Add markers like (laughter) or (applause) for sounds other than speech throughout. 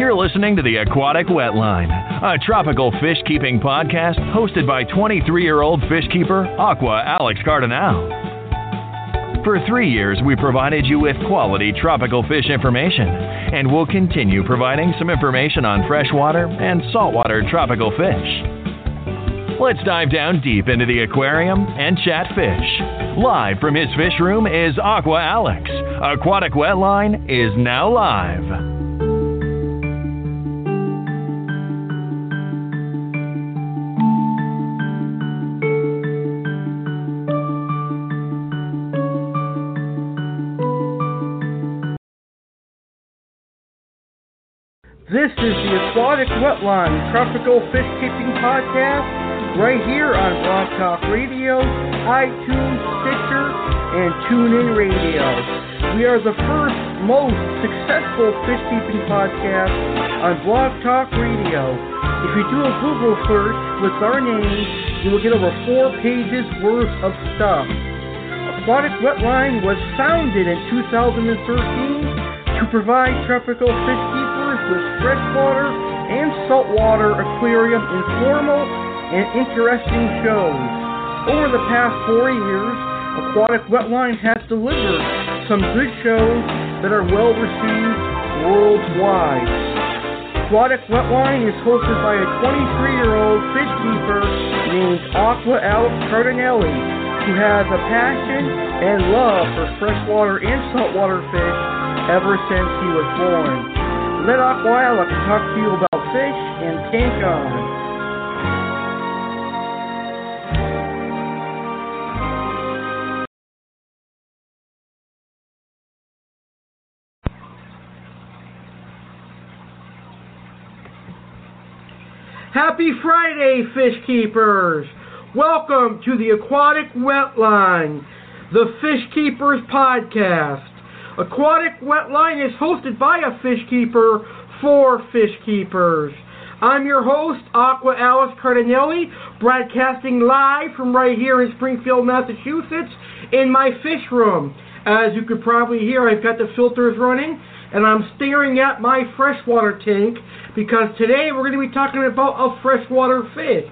You're listening to the Aquatic Wetline, a tropical fish keeping podcast hosted by 23 year old fish keeper Aqua Alex Cardinale. For three years, we provided you with quality tropical fish information, and we'll continue providing some information on freshwater and saltwater tropical fish. Let's dive down deep into the aquarium and chat fish. Live from his fish room is Aqua Alex. Aquatic Wetline is now live. This is the Aquatic Wetline Tropical Fish Keeping Podcast right here on Blog Talk Radio, iTunes, Stitcher, and TuneIn Radio. We are the first most successful fish keeping podcast on Blog Talk Radio. If you do a Google search with our name, you will get over four pages worth of stuff. Aquatic Wetline was founded in 2013 to provide tropical fish keepers with freshwater and saltwater aquarium informal and interesting shows. Over the past four years, Aquatic Wetline has delivered some good shows that are well received worldwide. Aquatic Wetline is hosted by a 23 year old fish keeper named Aqua Alex Cardinale, who has a passion and love for freshwater and saltwater fish ever since he was born. Let Aqua Alex talk to you about fish and tank on. Happy Friday, fish keepers! Welcome to the Aquatic Wetline, the Fish Keepers Podcast. Aquatic Wetline is hosted by a fish keeper for fish keepers. I'm your host, Aqua Alex Cardinale, broadcasting live from right here in Springfield, Massachusetts, in my fish room. As you could probably hear, I've got the filters running, and I'm staring at my freshwater tank because today we're going to be talking about a freshwater fish.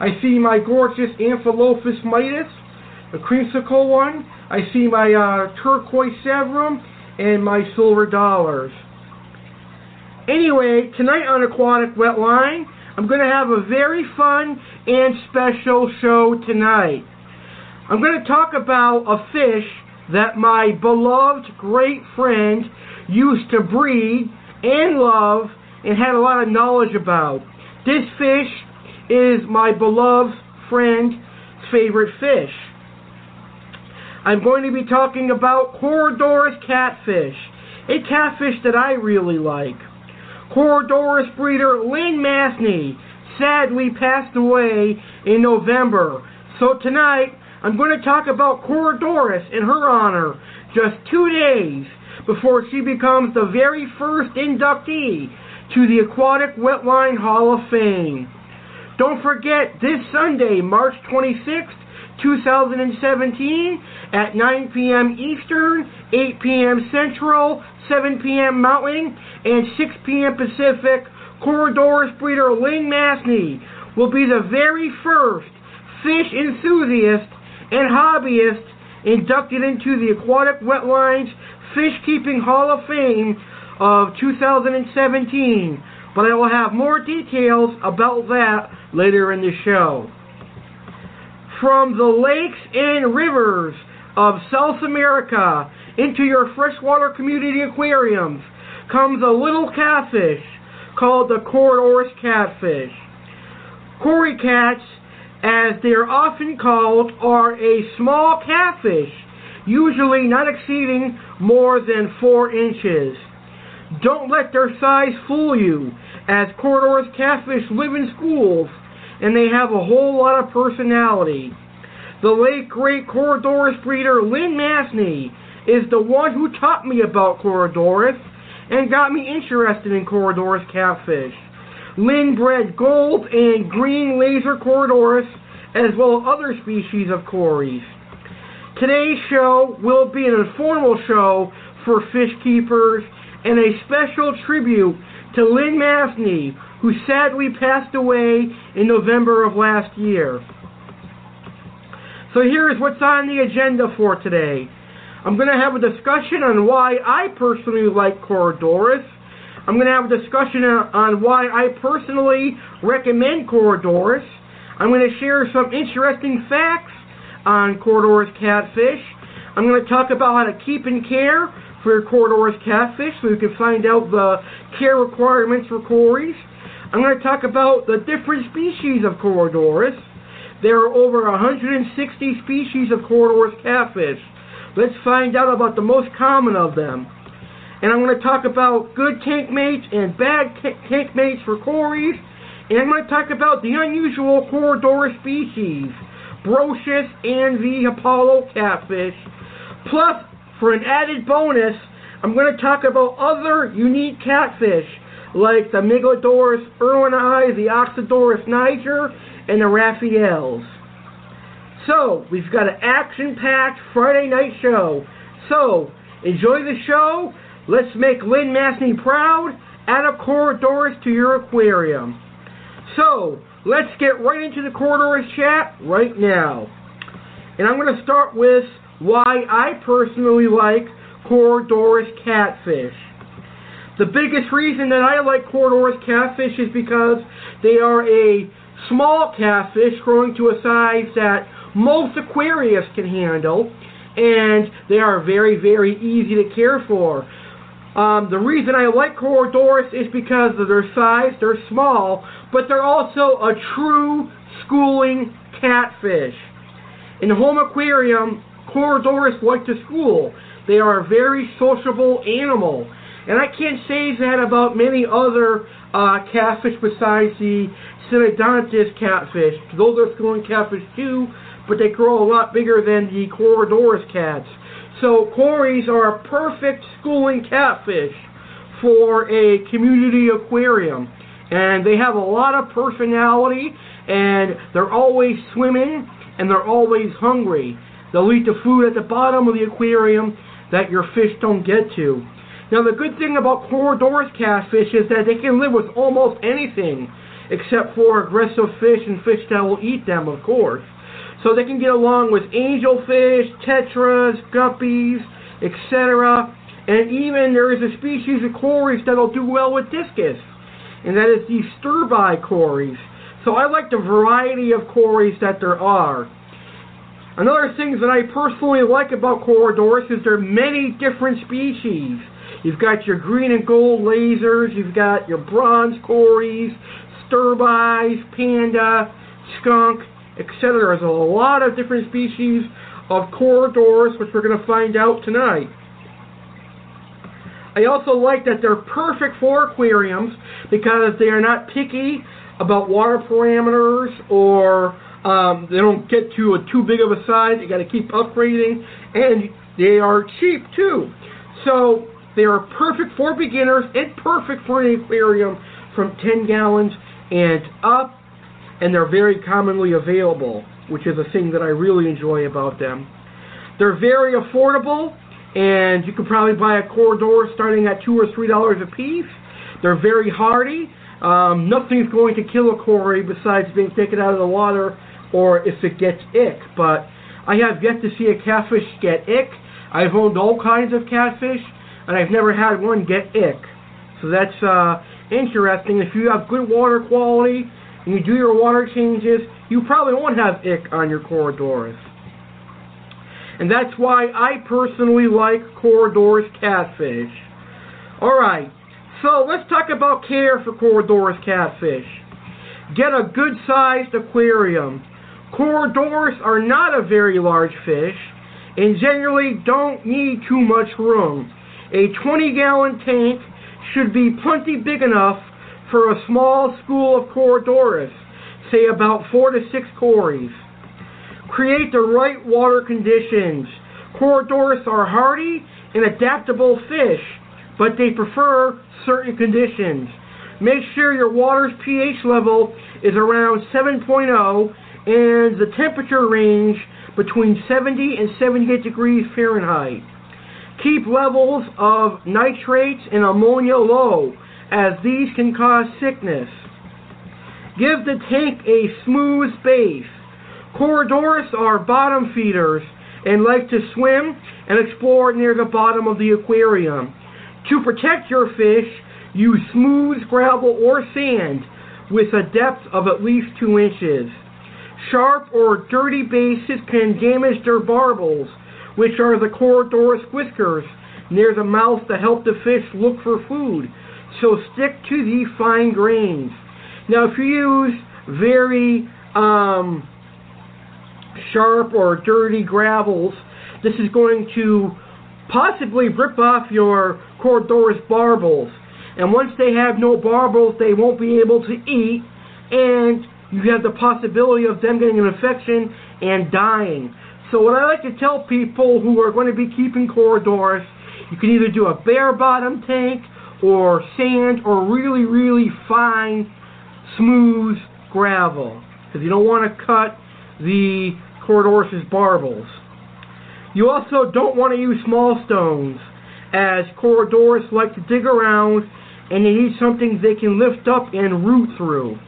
I see my gorgeous Amphilophus mitis, a creamsicle one. I see my uh, turquoise severum and my silver dollars. Anyway, tonight on Aquatic Wetline, I'm going to have a very fun and special show tonight. I'm going to talk about a fish that my beloved great friend used to breed and love and had a lot of knowledge about. This fish is my beloved friend's favorite fish. I'm going to be talking about Corydoras catfish, a catfish that I really like. Corydoras breeder Lynn Mathney sadly passed away in November. So tonight, I'm going to talk about Corydoras in her honor just two days before she becomes the very first inductee to the Aquatic Wetline Hall of Fame. Don't forget this Sunday, March 26th, 2017 at 9 p.m. Eastern, 8 p.m. Central, 7 p.m. Mountain, and 6 p.m. Pacific, Corydoras breeder Lynn Mathney will be the very first fish enthusiast and hobbyist inducted into the Aquatic Wetlines Fish Keeping Hall of Fame of 2017. But I will have more details about that later in the show. From the lakes and rivers of South America into your freshwater community aquariums comes a little catfish called the Corydoras catfish. Cory cats, as they are often called, are a small catfish usually not exceeding more than 4 inches. Don't let their size fool you, as Corydoras catfish live in schools and they have a whole lot of personality. The late great Corydoras breeder Lynn Mathney is the one who taught me about Corydoras and got me interested in Corydoras catfish. Lynn bred gold and green laser Corydoras as well as other species of cories. Today's show will be an informal show for fish keepers and a special tribute to Lynn Mathney, who sadly passed away in November of last year. So here's what's on the agenda for today. I'm going to have a discussion on why I personally like Corydoras. I'm going to have a discussion on why I personally recommend Corydoras. I'm going to share some interesting facts on Corydoras catfish. I'm going to talk about how to keep and care for your catfish so you can find out the care requirements for cories. I'm going to talk about the different species of Corydoras. There are over 160 species of Corydoras catfish. Let's find out about the most common of them. And I'm going to talk about good tank mates and bad tank mates for cories. And I'm going to talk about the unusual Corydoras species, Brochis and the Apollo catfish. Plus, for an added bonus, I'm going to talk about other unique catfish like the Megalodoras irwini, the Oxydoras niger, and the Raphaels. So, we've got an action-packed Friday night show. So, enjoy the show. Let's make Lynn Mathney proud. Add a Corydoras to your aquarium. So, let's get right into the Corydoras chat right now. And I'm going to start with why I personally like Corydoras catfish. The biggest reason that I like Corydoras catfish is because they are a small catfish growing to a size that most aquariums can handle, and they are very, very easy to care for. Um, the reason I like Corydoras is because of their size. They're small, but they're also a true schooling catfish. In the home aquarium, Corydoras like to school. They are a very sociable animal. And I can't say that about many other uh, catfish besides the Synodontis catfish. Those are schooling catfish too, but they grow a lot bigger than the Corydoras cats. So cories are a perfect schooling catfish for a community aquarium. And they have a lot of personality, and they're always swimming, and they're always hungry. They'll eat the food at the bottom of the aquarium that your fish don't get to. Now, the good thing about Corydoras catfish is that they can live with almost anything, except for aggressive fish and fish that will eat them, of course. So they can get along with angelfish, tetras, guppies, etc. And even there is a species of cories that'll do well with discus, and that is the sterbai cories. So I like the variety of cories that there are. Another thing that I personally like about Corydoras is there are many different species. You've got your green and gold lasers, you've got your bronze cories, sterbais, panda, skunk, etc. There's a lot of different species of Corydoras, which we're going to find out tonight. I also like that they're perfect for aquariums because they are not picky about water parameters or um, they don't get to a too big of a size. You got to keep upgrading, and they are cheap too. So they are perfect for beginners and perfect for an aquarium from 10 gallons and up, and they're very commonly available, which is a thing that I really enjoy about them. They're very affordable, and you can probably buy a Corydoras starting at two or three dollars a piece. They're very hardy. Um, nothing's going to kill a cory besides being taken out of the water or if it gets ick. But I have yet to see a catfish get ick. I've owned all kinds of catfish, and I've never had one get ick. So that's uh, interesting. If you have good water quality and you do your water changes, you probably won't have ick on your Corydoras. And that's why I personally like Corydoras catfish. Alright, so let's talk about care for Corydoras catfish. Get a good sized aquarium. Corydoras are not a very large fish, and generally don't need too much room. A 20 gallon tank should be plenty big enough for a small school of Corydoras, say about 4 to 6 cories. Create the right water conditions. Corydoras are hardy and adaptable fish, but they prefer certain conditions. Make sure your water's pH level is around 7.0 and the temperature range between 70 and 78 degrees Fahrenheit. Keep levels of nitrates and ammonia low, as these can cause sickness. Give the tank a smooth base. Corydoras are bottom feeders and like to swim and explore near the bottom of the aquarium. To protect your fish, use smooth gravel or sand with a depth of at least 2 inches. Sharp or dirty bases can damage their barbels, which are the Corydoras whiskers near the mouth to help the fish look for food. So stick to the fine grains. Now, if you use very um, sharp or dirty gravels, this is going to possibly rip off your Corydoras barbels. And once they have no barbels, they won't be able to eat, and you have the possibility of them getting an infection and dying. So what I like to tell people who are going to be keeping Corydoras, you can either do a bare bottom tank or sand or really, really fine, smooth gravel. Because you don't want to cut the Corydoras' barbels. You also don't want to use small stones, as Corydoras like to dig around and they need something they can lift up and root through.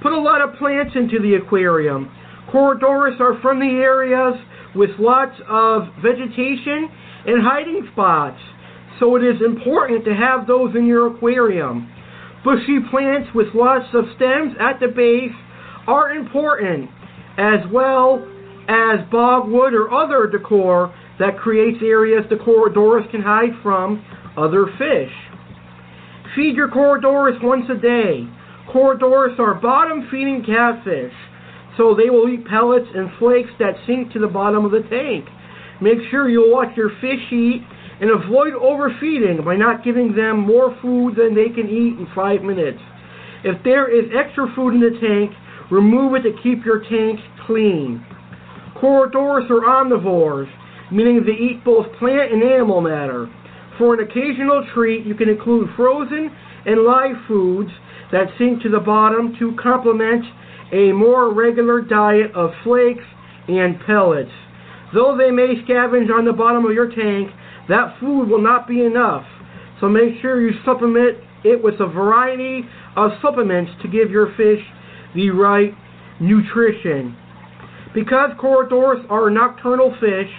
Put a lot of plants into the aquarium. Corydoras are from the areas with lots of vegetation and hiding spots, so it is important to have those in your aquarium. Bushy plants with lots of stems at the base are important, as well as bogwood or other decor that creates areas the Corydoras can hide from other fish. Feed your Corydoras once a day. Corydoras are bottom feeding catfish, so they will eat pellets and flakes that sink to the bottom of the tank. Make sure you watch your fish eat and avoid overfeeding by not giving them more food than they can eat in five minutes. If there is extra food in the tank, remove it to keep your tank clean. Corydoras are omnivores, meaning they eat both plant and animal matter. For an occasional treat, you can include frozen and live foods that sink to the bottom to complement a more regular diet of flakes and pellets. Though they may scavenge on the bottom of your tank, that food will not be enough. So make sure you supplement it with a variety of supplements to give your fish the right nutrition. Because Corydoras are nocturnal fish,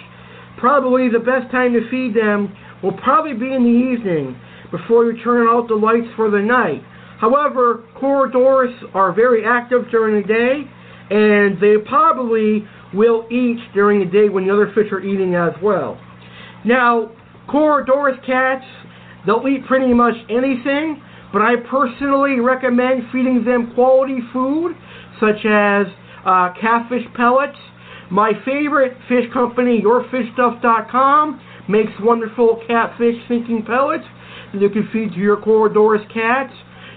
probably the best time to feed them will probably be in the evening before you turn out the lights for the night. However, Corydoras are very active during the day, and they probably will eat during the day when the other fish are eating as well. Now, Corydoras cats, they'll eat pretty much anything, but I personally recommend feeding them quality food, such as uh, catfish pellets. My favorite fish company, YourFishStuff.com, makes wonderful catfish sinking pellets that you can feed to your Corydoras cats.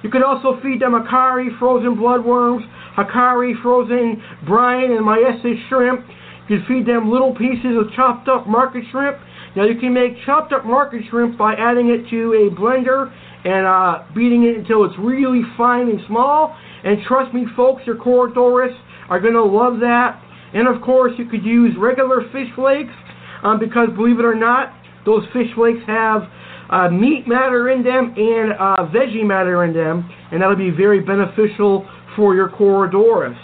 You can also feed them Hikari frozen bloodworms, Hikari frozen brine, and Mysis shrimp. You can feed them little pieces of chopped up market shrimp. Now you can make chopped up market shrimp by adding it to a blender and uh, beating it until it's really fine and small. And trust me, folks, your Corydoras are going to love that. And of course, you could use regular fish flakes um, because, believe it or not, those fish flakes have uh, meat matter in them and uh, veggie matter in them, and that'll be very beneficial for your Corydoras.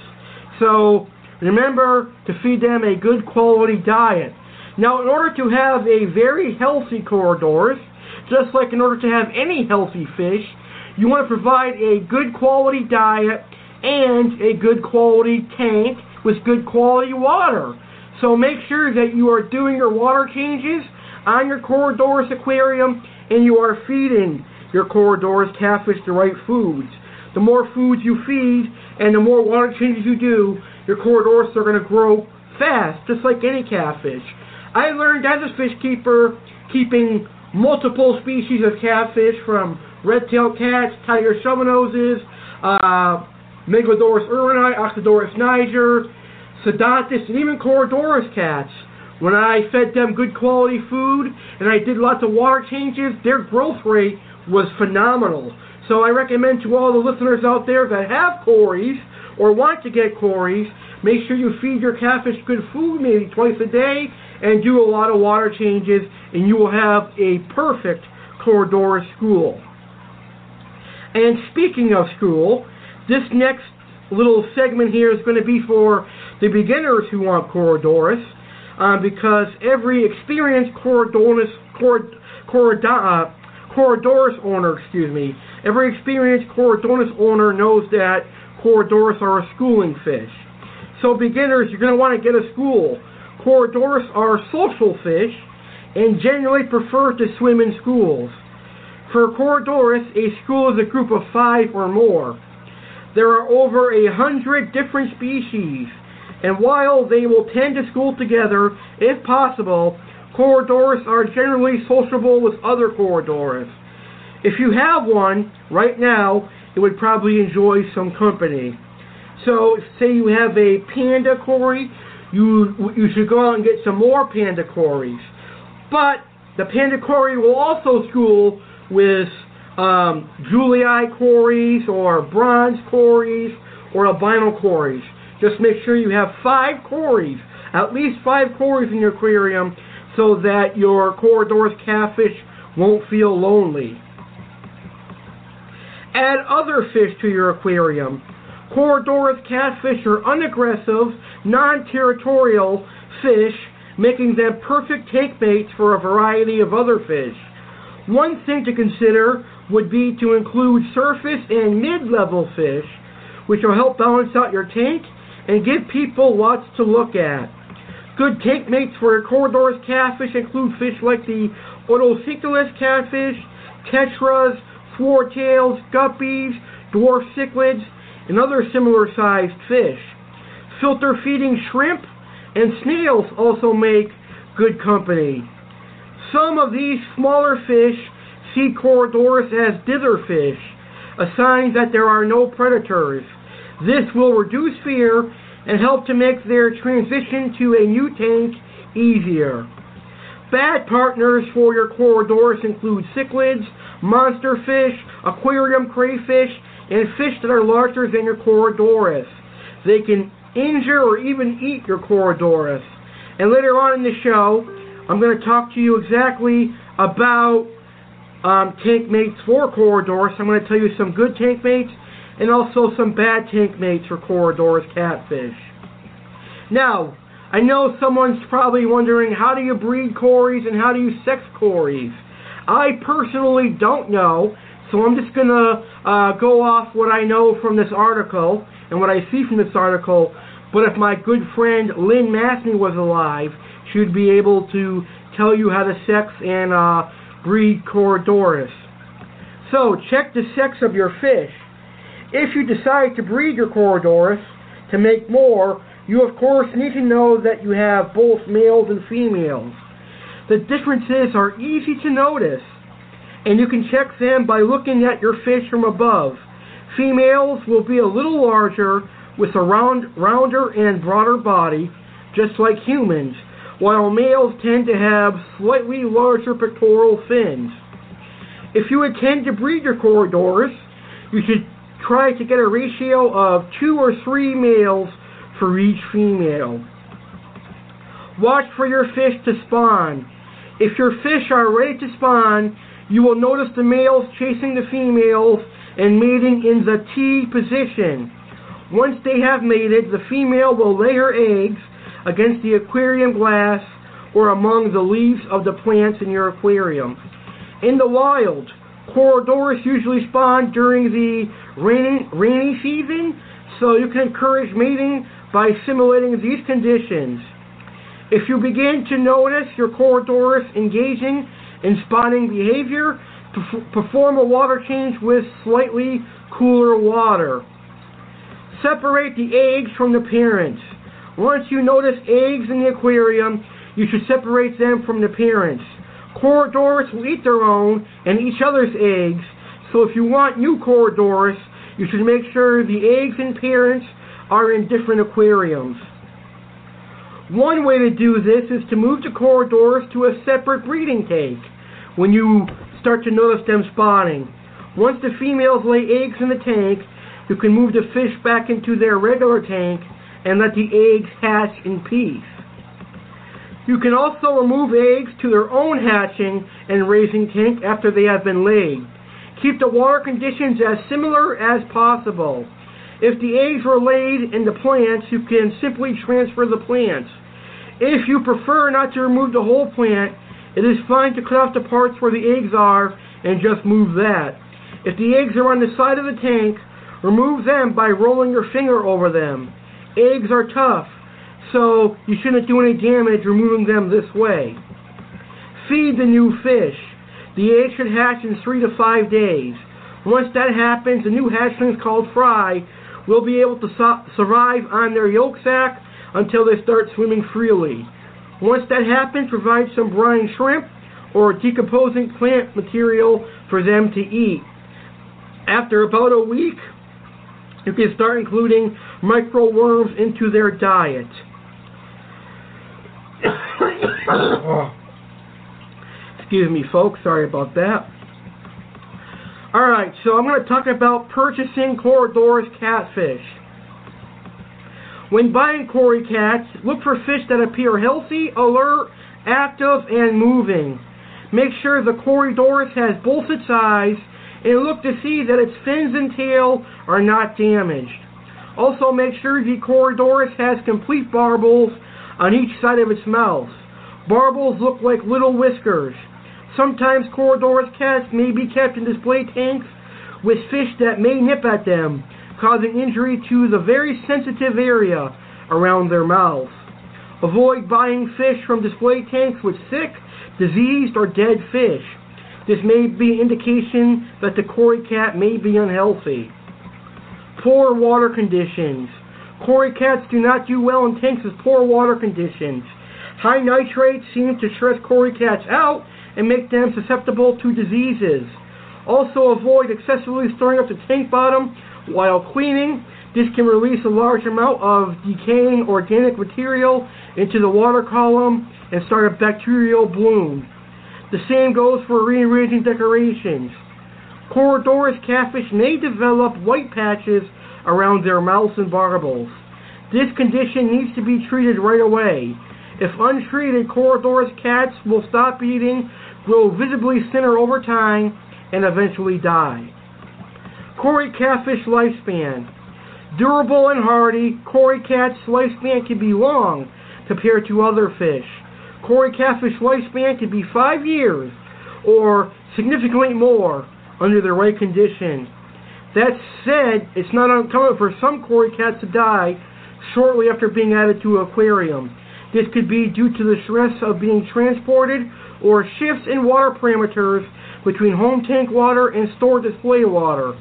So remember to feed them a good quality diet. Now, in order to have a very healthy Corydoras, just like in order to have any healthy fish, you want to provide a good quality diet and a good quality tank with good quality water. So make sure that you are doing your water changes on your Corydoras aquarium and you are feeding your Corydoras catfish the right foods. The more foods you feed and the more water changes you do, your Corydoras are going to grow fast, just like any catfish. I learned as a fish keeper, keeping multiple species of catfish from red-tailed cats, tiger shovelnoses, uh, Megalodoras irwini, Oxydoras niger, Synodontis, and even Corydoras cats. When I fed them good quality food and I did lots of water changes, their growth rate was phenomenal. So I recommend to all the listeners out there that have cories or want to get cories, make sure you feed your catfish good food maybe twice a day and do a lot of water changes and you will have a perfect Corydoras school. And speaking of school, this next little segment here is going to be for the beginners who want Corydoras uh, because every experienced Coryd, uh, owner, excuse me, every experienced Corydoras owner knows that Corydoras are a schooling fish. So beginners, you're going to want to get a school. Corydoras are social fish and generally prefer to swim in schools. For Corydoras, a school is a group of five or more. There are over a hundred different species, and while they will tend to school together, if possible, Corydoras are generally sociable with other Corydoras. If you have one, right now, it would probably enjoy some company. So, say you have a panda cory, you, you should go out and get some more panda cories. But the panda cory will also school with um, Julii cories or bronze cories or albino cories. Just make sure you have five cories, at least five cories in your aquarium, so that your Corydoras catfish won't feel lonely. Add other fish to your aquarium. Corydoras catfish are unaggressive, non-territorial fish, making them perfect take baits for a variety of other fish. One thing to consider would be to include surface and mid-level fish, which will help balance out your tank and give people lots to look at. Good tank mates for your Corydoras catfish include fish like the Otocinclus catfish, tetras, swordtails, guppies, dwarf cichlids, and other similar sized fish. Filter feeding shrimp and snails also make good company. Some of these smaller fish see Corydoras as ditherfish, a sign that there are no predators. This will reduce fear and help to make their transition to a new tank easier. Bad partners for your Corydoras include cichlids, monster fish, aquarium crayfish, and fish that are larger than your Corydoras. They can injure or even eat your Corydoras. And later on in the show, I'm going to talk to you exactly about um, tank mates for Corydoras. I'm going to tell you some good tank mates and also some bad tank mates for Corydoras catfish. Now, I know someone's probably wondering how do you breed cories and how do you sex cories? I personally don't know, so I'm just going to uh, go off what I know from this article and what I see from this article. But if my good friend Lynn Mathney was alive, she'd be able to tell you how to sex and uh, breed Corydoras. So, check the sex of your fish. If you decide to breed your Corydoras to make more, you of course need to know that you have both males and females. The differences are easy to notice, and you can check them by looking at your fish from above. Females will be a little larger with a round, rounder and broader body, just like humans, while males tend to have slightly larger pectoral fins. If you intend to breed your Corydoras, you should try to get a ratio of two or three males for each female. Watch for your fish to spawn. If your fish are ready to spawn, you will notice the males chasing the females and mating in the T position. Once they have mated, the female will lay her eggs against the aquarium glass or among the leaves of the plants in your aquarium. In the wild, Corydoras usually spawn during the rainy, rainy season, so you can encourage mating by simulating these conditions. If you begin to notice your Corydoras engaging in spawning behavior, perform a water change with slightly cooler water. Separate the eggs from the parents. Once you notice eggs in the aquarium, you should separate them from the parents. Corydoras will eat their own and each other's eggs, so if you want new Corydoras, you should make sure the eggs and parents are in different aquariums. One way to do this is to move the Corydoras to a separate breeding tank when you start to notice them spawning. Once the females lay eggs in the tank, you can move the fish back into their regular tank and let the eggs hatch in peace. You can also remove eggs to their own hatching and raising tank after they have been laid. Keep the water conditions as similar as possible. If the eggs were laid in the plants, you can simply transfer the plants. If you prefer not to remove the whole plant, it is fine to cut off the parts where the eggs are and just move that. If the eggs are on the side of the tank, remove them by rolling your finger over them. Eggs are tough, so you shouldn't do any damage removing them this way. Feed the new fish. The eggs should hatch in three to five days. Once that happens, the new hatchlings called fry will be able to su- survive on their yolk sac until they start swimming freely. Once that happens, provide some brine shrimp or decomposing plant material for them to eat. After about a week, you can start including microworms into their diet. Oh. Excuse me, folks. Sorry about that. Alright, so I'm going to talk about purchasing Corydoras catfish. When buying Cory cats, look for fish that appear healthy, alert, active, and moving. Make sure the Corydoras has both its eyes and look to see that its fins and tail are not damaged. Also make sure the Corydoras has complete barbels on each side of its mouth. Barbels look like little whiskers. Sometimes Corydoras cats may be kept in display tanks with fish that may nip at them, causing injury to the very sensitive area around their mouths. Avoid buying fish from display tanks with sick, diseased, or dead fish. This may be indication that the Cory cat may be unhealthy. Poor water conditions. Cory cats do not do well in tanks with poor water conditions. High nitrates seem to stress Cory cats out and make them susceptible to diseases. Also avoid excessively stirring up the tank bottom while cleaning, this can release a large amount of decaying organic material into the water column and start a bacterial bloom. The same goes for rearranging decorations. Corydoras catfish may develop white patches around their mouths and barbels. This condition needs to be treated right away. If untreated, Corydoras cats will stop eating, grow visibly thinner over time, and eventually die. Cory catfish lifespan. Durable and hardy, Cory cat's lifespan can be long compared to other fish. Cory catfish lifespan can be five years or significantly more under the right condition. That said, it's not uncommon for some Cory cats to die shortly after being added to an aquarium. This could be due to the stress of being transported or shifts in water parameters between home tank water and store display water.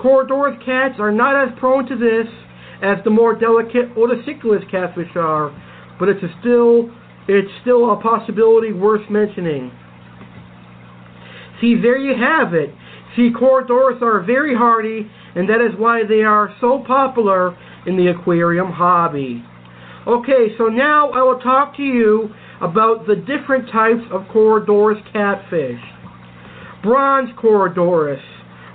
Corydoras cats are not as prone to this as the more delicate Otocinclus catfish are, but it's still it's still a possibility worth mentioning. See, there you have it. See, Corydoras are very hardy, and that is why they are so popular in the aquarium hobby. Okay, so now I will talk to you about the different types of Corydoras catfish. Bronze Corydoras.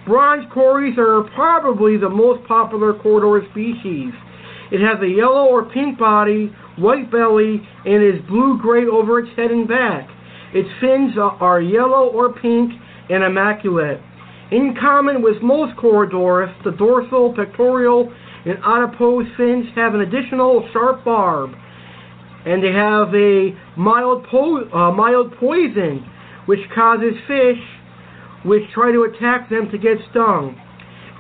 Bronze Corys are probably the most popular Corydoras species. It has a yellow or pink body, white belly, and is blue-gray over its head and back. Its fins are yellow or pink and immaculate. In common with most Corydoras, the dorsal, pectoral, and adipose fins have an additional sharp barb, and they have a mild, po- uh, mild poison, which causes fish which try to attack them to get stung.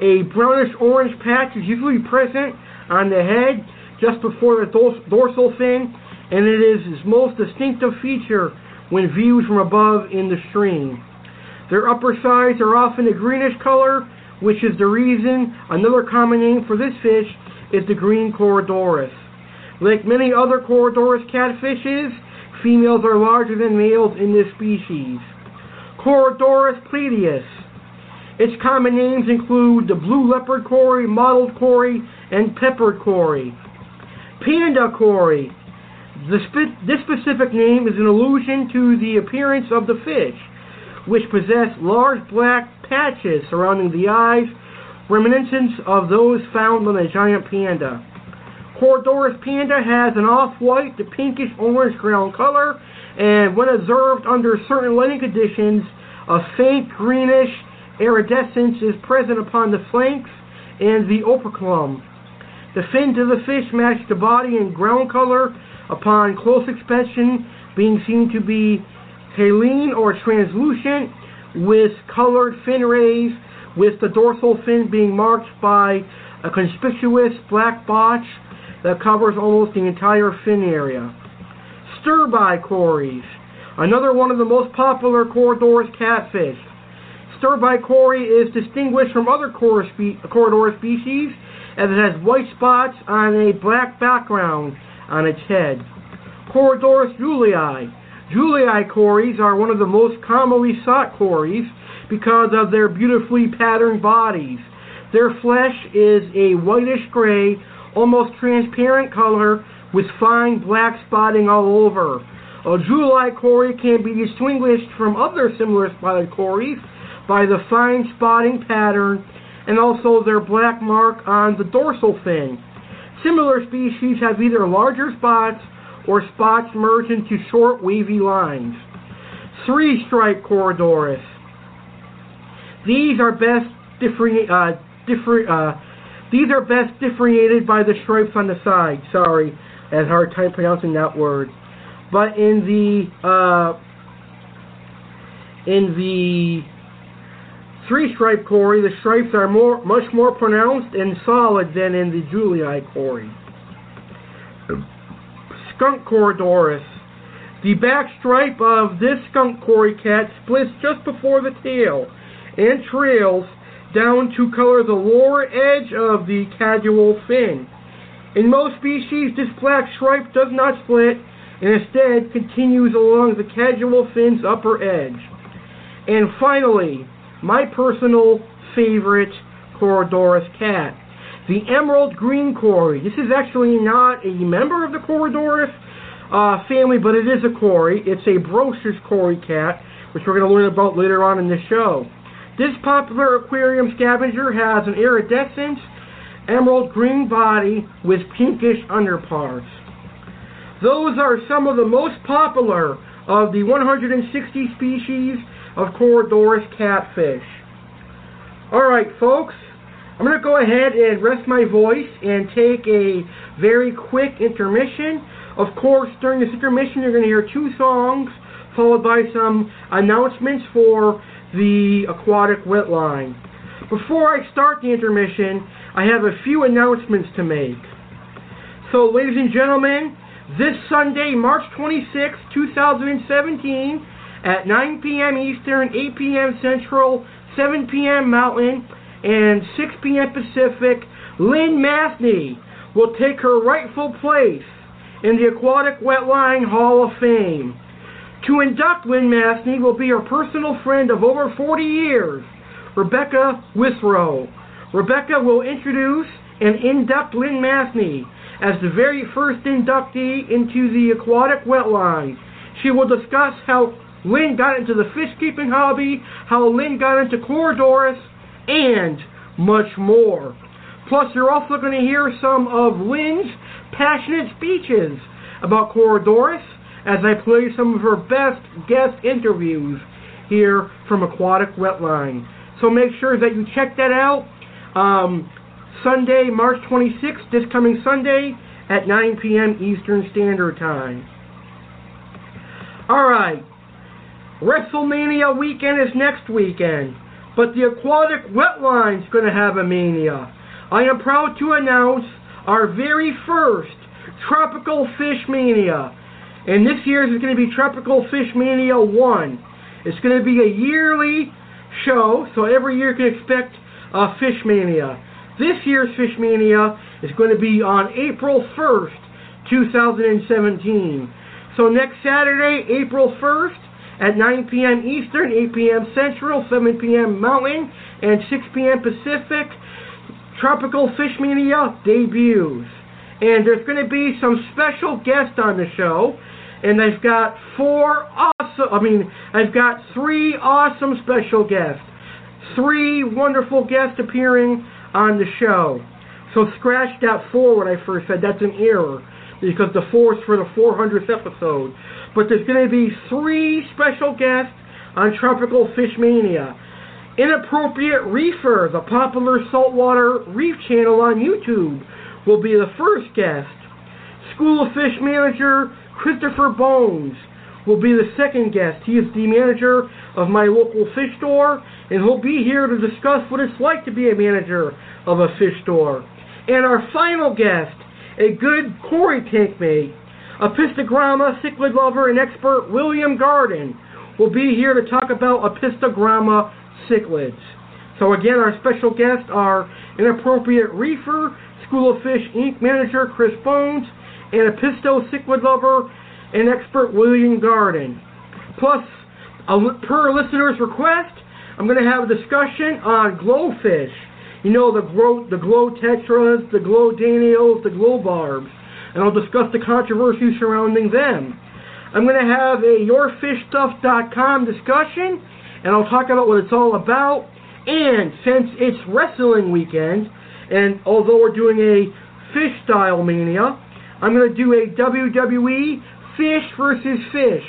A brownish orange patch is usually present on the head just before the dors- dorsal fin, and it is its most distinctive feature when viewed from above in the stream. Their upper sides are often a greenish color, which is the reason another common name for this fish is the green Corydoras. Like many other Corydoras catfishes, females are larger than males in this species. Corydoras paleatus. Its common names include the blue leopard cory, mottled cory, and peppered cory. Panda cory. This specific name is an allusion to the appearance of the fish, which possess large black patches surrounding the eyes, reminiscent of those found on a giant panda. Corydoras panda has an off-white to pinkish orange ground color, and when observed under certain lighting conditions, a faint greenish iridescence is present upon the flanks and the operculum. The fins of the fish match the body in ground color upon close inspection, being seen to be hyaline or translucent with colored fin rays, with the dorsal fin being marked by a conspicuous black botch that covers almost the entire fin area. Sterbai cories, another one of the most popular Corydoras catfish. Sterbai cory is distinguished from other Corydoras species as it has white spots on a black background on its head. Corydoras julii. Julii cories are one of the most commonly sought cories because of their beautifully patterned bodies. Their flesh is a whitish gray almost transparent color with fine black spotting all over. A Julii cory can be distinguished from other similar spotted cories by the fine spotting pattern and also their black mark on the dorsal fin. Similar species have either larger spots or spots merge into short wavy lines. Three stripe Corydoras. These are best different, uh, different, uh, these are best differentiated by the stripes on the side. Sorry, I had a hard time pronouncing that word. But in the uh, in the three stripe cory, the stripes are more much more pronounced and solid than in the Julii cory. Skunk Corydoras. The back stripe of this skunk cory cat splits just before the tail and trails down to color the lower edge of the caudal fin. In most species, this black stripe does not split and instead continues along the caudal fin's upper edge. And finally, my personal favorite Corydoras cat, the emerald green cory. This is actually not a member of the Corydoras uh, family, but it is a cory. It's a Brochis cory cat, which we're going to learn about later on in the show. This popular aquarium scavenger has an iridescent emerald green body with pinkish underparts. Those are some of the most popular of the 160 species of Corydoras catfish. Alright folks, I'm going to go ahead and rest my voice and take a very quick intermission. Of course, during this intermission you're going to hear two songs followed by some announcements for the aquatic wetline. Before I start the intermission, I have a few announcements to make. So, ladies and gentlemen, this Sunday, March 26, 2017, at 9 p.m. Eastern, 8 p.m. Central, 7 p.m. Mountain, and 6 p.m. Pacific, Lynn Mathney will take her rightful place in the Aquatic Wetline Hall of Fame. To induct Lynn Mathney will be her personal friend of over 40 years, Rebecca Withrow. Rebecca will introduce and induct Lynn Mathney as the very first inductee into the aquatic wetline. She will discuss how Lynn got into the fish keeping hobby, how Lynn got into Corydoras, and much more. Plus, you're also going to hear some of Lynn's passionate speeches about Corydoras as I play some of her best guest interviews here from Aquatic Wetline. So make sure that you check that out. Um, Sunday, March 26th, this coming Sunday at 9 p.m. Eastern Standard Time. Alright, WrestleMania weekend is next weekend, but the Aquatic Wetline's going to have a mania. I am proud to announce our very first Tropical Fish Mania. And this year's is going to be Tropical Fish Mania 1. It's going to be a yearly show, so every year you can expect a Fish Mania. This year's Fish Mania is going to be on April 1st, 2017. So next Saturday, April 1st, at 9 p.m. Eastern, 8 p.m. Central, 7 p.m. Mountain, and 6 p.m. Pacific, Tropical Fish Mania debuts. And there's going to be some special guests on the show. And I've got four awesome, I mean, I've got three awesome special guests. Three wonderful guests appearing on the show. So scratch that four when I first said that's an error because the fourth for the 400th episode. But there's going to be three special guests on Tropical Fish Mania. Inappropriate Reefer, the popular saltwater reef channel on YouTube, will be the first guest. School of Fish manager Christopher Bones will be the second guest. He is the manager of my local fish store, and he'll be here to discuss what it's like to be a manager of a fish store. And our final guest, a good Cory tank mate, Apistogramma cichlid lover and expert William Garden, will be here to talk about Apistogramma cichlids. So again, our special guests are Inappropriate Reefer, School of Fish Inc. manager Chris Bones, and Apisto cichlid lover and expert William Garden. Plus, per listener's request, I'm going to have a discussion on glowfish. You know, the glow, the glow tetras, the glow danios, the glow barbs. And I'll discuss the controversy surrounding them. I'm going to have a yourfishstuff.com discussion, and I'll talk about what it's all about. And since it's wrestling weekend, and although we're doing a fish style mania, I'm going to do a WWE fish versus fish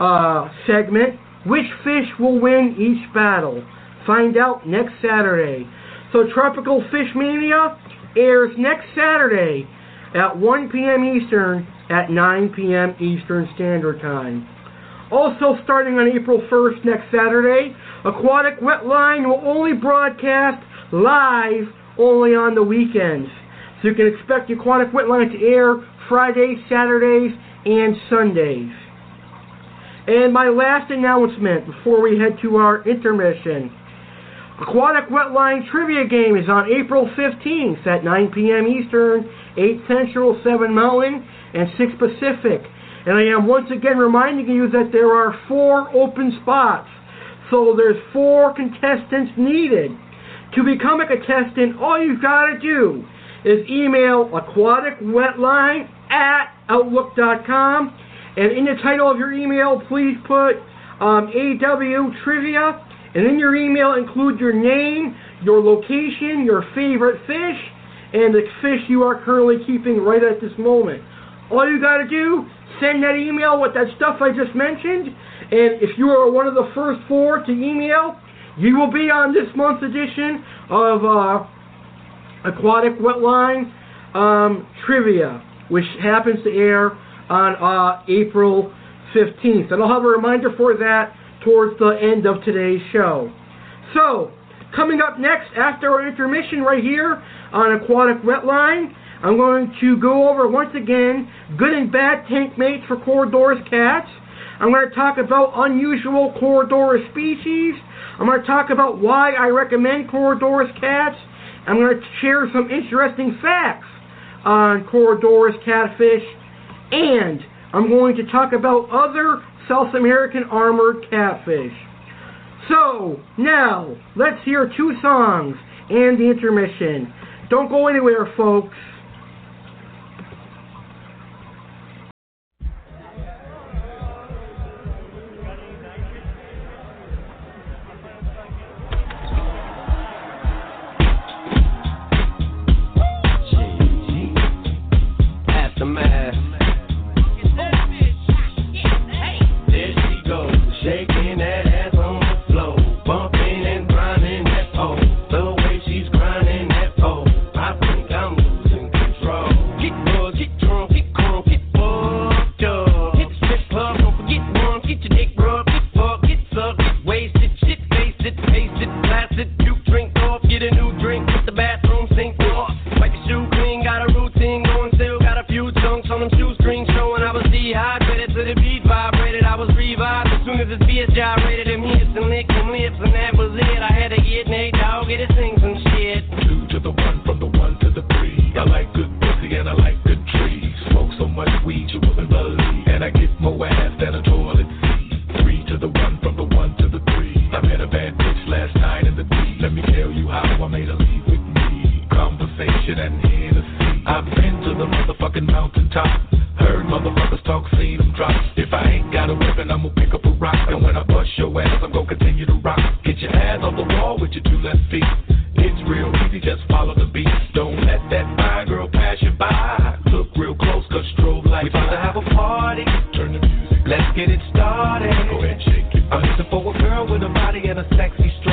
uh, segment. Which fish will win each battle? Find out next Saturday. So Tropical Fish Mania airs next Saturday at 1 p.m. Eastern at 9 p.m. Eastern Standard Time. Also starting on April 1st next Saturday, Aquatic Wetline will only broadcast live only on the weekends. So you can expect Aquatic Wetline to air Fridays, Saturdays, and Sundays. And my last announcement before we head to our intermission. Aquatic Wetline Trivia Game is on April 15th at 9 p.m. Eastern, 8 Central, 7 Mountain, and 6 Pacific. And I am once again reminding you that there are four open spots. So there's four contestants needed. To become a contestant, all you've got to do is email aquaticwetline at outlook.com. And in the title of your email, please put um, AW Trivia. And in your email, include your name, your location, your favorite fish, and the fish you are currently keeping right at this moment. All you got to do, send that email with that stuff I just mentioned. And if you are one of the first four to email, you will be on this month's edition of uh, Aquatic Wetline um, Trivia, which happens to air on uh, April 15th. And I'll have a reminder for that towards the end of today's show. So, coming up next after our intermission right here on Aquatic Wetline, I'm going to go over once again good and bad tank mates for Corydoras cats. I'm going to talk about unusual Corydoras species. I'm going to talk about why I recommend Corydoras cats. I'm going to share some interesting facts on Corydoras catfish. And I'm going to talk about other South American armored catfish. So, now, let's hear two songs and the intermission. Don't go anywhere, folks. Sexy strut.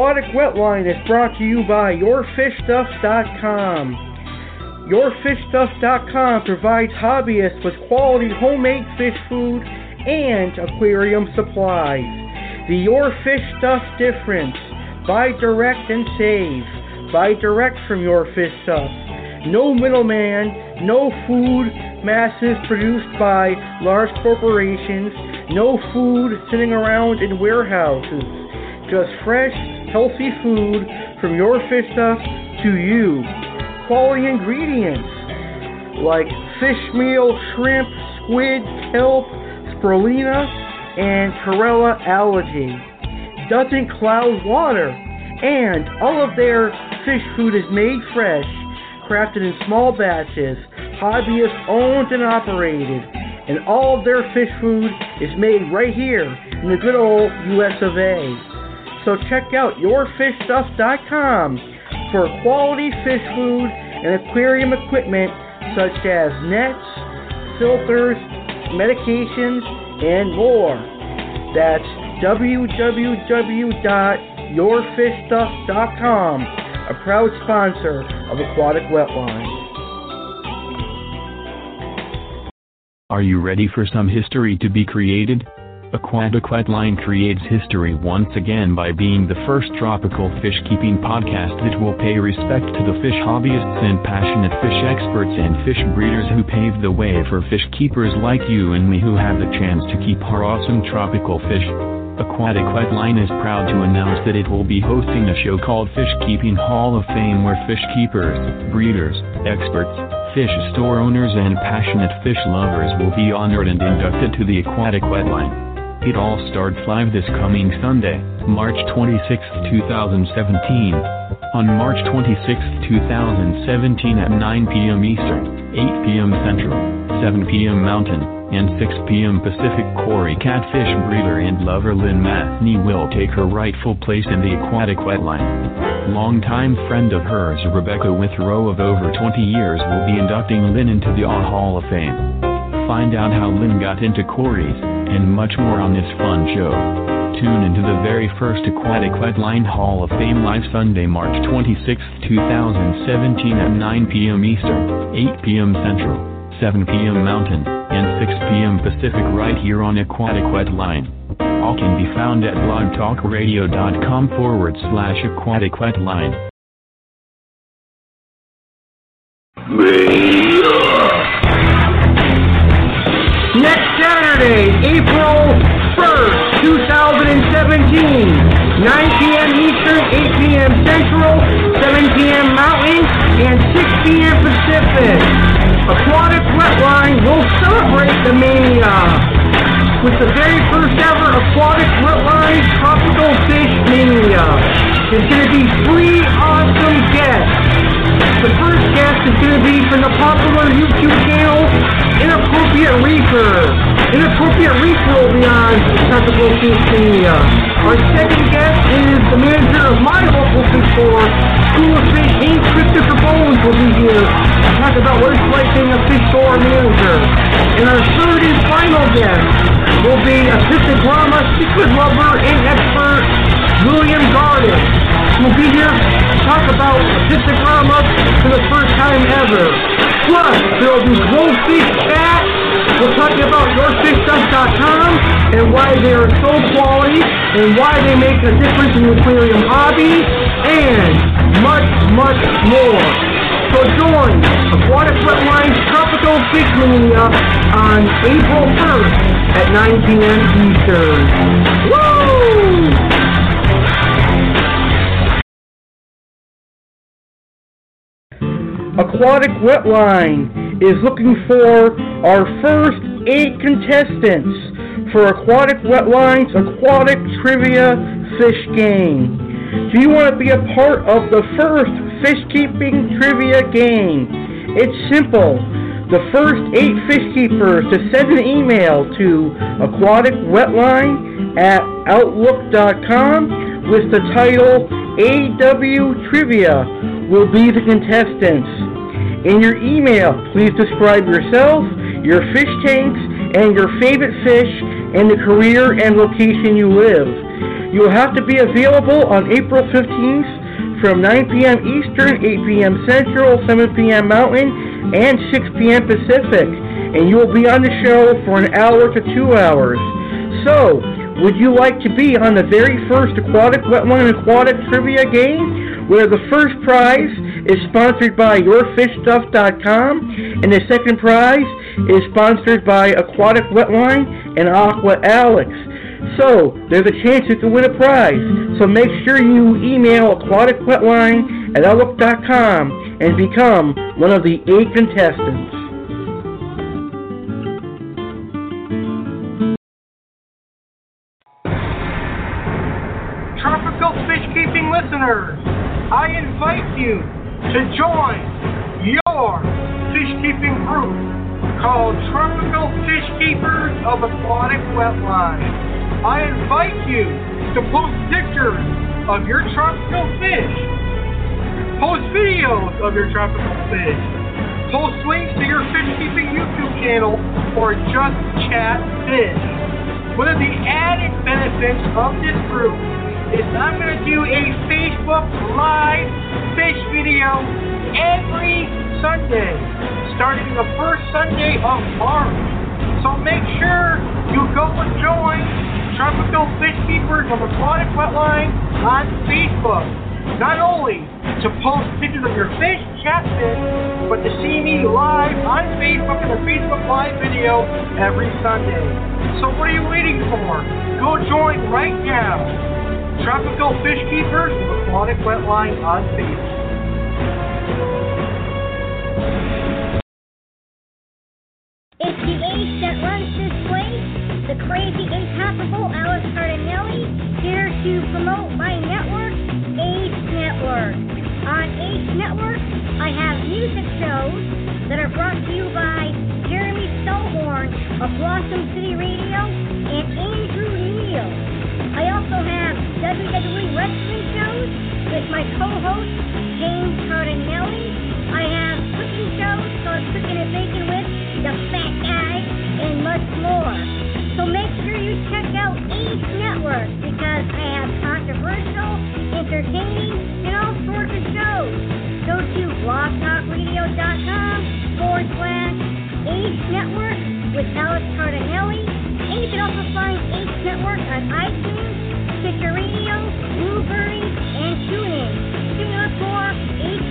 Aquatic Wetline is brought to you by YourFishStuff.com. YourFishStuff.com provides hobbyists with quality homemade fish food and aquarium supplies. The Your Fish Stuff difference. Buy direct and save. Buy direct from Your Fish Stuff. No middleman, no food masses produced by large corporations, no food sitting around in warehouses. Just fresh, healthy food from your fish stuff to you. Quality ingredients like fish meal, shrimp, squid, kelp, spirulina, and Chlorella algae. Doesn't cloud water. And all of their fish food is made fresh, crafted in small batches, hobbyist owned and operated. And all of their fish food is made right here in the good old US of A. So check out yourfishstuff.com for quality fish food and aquarium equipment such as nets, filters, medications, and more. That's www.yourfishstuff.com, a proud sponsor of Aquatic Wetlines. Are you ready for some history to be created? Aquatic Line creates history once again by being the first tropical fish keeping podcast that will pay respect to the fish hobbyists and passionate fish experts and fish breeders who paved the way for fish keepers like you and me who have the chance to keep our awesome tropical fish. Aquatic Line is proud to announce that it will be hosting a show called Fish Keeping Hall of Fame where fish keepers, breeders, experts, fish store owners and passionate fish lovers will be honored and inducted to the Aquatic Wetline. It all starts live this coming Sunday, March 26, 2017. On March 26, 2017 at 9 p.m. Eastern, 8 p.m. Central, 7 p.m. Mountain, and 6 p.m. Pacific Cory catfish breeder and lover Lynn Mathney will take her rightful place in the aquatic wetline. Longtime friend of hers Rebecca Withrow of over 20 years will be inducting Lynn into the AW Hall of Fame. Find out how Lynn got into Cory's, and much more on this fun show. Tune into the very first Aquatic Wetline Hall of Fame live Sunday, March 26, 2017 at 9 p.m. Eastern, 8 p.m. Central, 7 p.m. Mountain, and 6 p.m. Pacific right here on Aquatic Wetline. All can be found at blogtalkradio.com forward slash aquatic wetline. Next Saturday, April 1st, 2017, 9 p.m. Eastern, 8 p.m. Central, 7 p.m. Mountain, and 6 p.m. Pacific. Aquatic Wetline will celebrate the mania with the very first ever Aquatic Wetline Tropical Fish Mania. There's going to be three awesome guests. The first guest is going to be from the popular YouTube channel Inappropriate Reefer. Inappropriate Reefer will be on Tropical Fish Our second guest is the manager of my local store, School of Fish Inc. Christopher Bones will be here to talk about what it's like being a fish store manager. And our third and final guest will be a Piscograma secret lover and expert, William Garden. We'll be here to talk about Apistogramma for the first time ever. Plus, there will be Goldfish Chat. We'll talk about yourfishstuff.com and why they are so quality and why they make a difference in the aquarium hobby and much, much more. So join Aquatic Wetline's Tropical Fish Mania on April 1st at 9 p.m. Eastern. Woo! Aquatic Wetline is looking for our first eight contestants for Aquatic Wetline's Aquatic Trivia Fish Game. Do you want to be a part of the first fish keeping trivia game? It's simple. The first eight fish keepers to send an email to aquaticwetline at outlook.com with the title AW Trivia will be the contestants. In your email, please describe yourself, your fish tanks, and your favorite fish, and the career and location you live. You will have to be available on April 15th from 9 p.m. Eastern, 8 p.m. Central, 7 p.m. Mountain, and 6 p.m. Pacific. And you will be on the show for an hour to two hours. So, would you like to be on the very first Aquatic Wetline Aquatic Trivia game, where the first prize is sponsored by YourFishStuff.com, and the second prize is sponsored by Aquatic Wetline and Aqua Alex. So, there's a chance you can win a prize. So make sure you email aquaticwetline at outlook.com and become one of the eight contestants. You to join your fishkeeping group called Tropical Fish Keepers of Aquatic Wetline. I invite you to post pictures of your tropical fish, post videos of your tropical fish, post links to your fishkeeping YouTube channel, or just chat fish. One of the added benefits of this group is I'm going to do a Facebook Live fish video every Sunday, starting the first Sunday of March. So make sure you go and join Tropical Fish Keepers of Aquatic Wetline on Facebook. Not only to post pictures of your fish, chat fish, but to see me live on Facebook in a Facebook Live video every Sunday. So what are you waiting for? Go join right now. Tropical Fish Keepers with Aquatic Wetline on Beach. It's the Ace that runs this place, the crazy, impossible Alex Cardinale, here to promote my network, Ace Network. On Ace Network, I have music shows that are brought to you by Jeremy Stillhorn of Blossom City Radio and Andrew Neal. I also have WWE wrestling shows with my co-host James Cardinale. I have cooking shows called Cooking and Baking with the Fat Guy and much more. So make sure you check out Ace Network because I have controversial, entertaining, and all sorts of shows. Go to blogtalkradio.com forward slash Ace Network with Alex Cardinale. And you can also find Ace Network on iTunes, Stitcher Radio, Blubrry, and TuneIn. For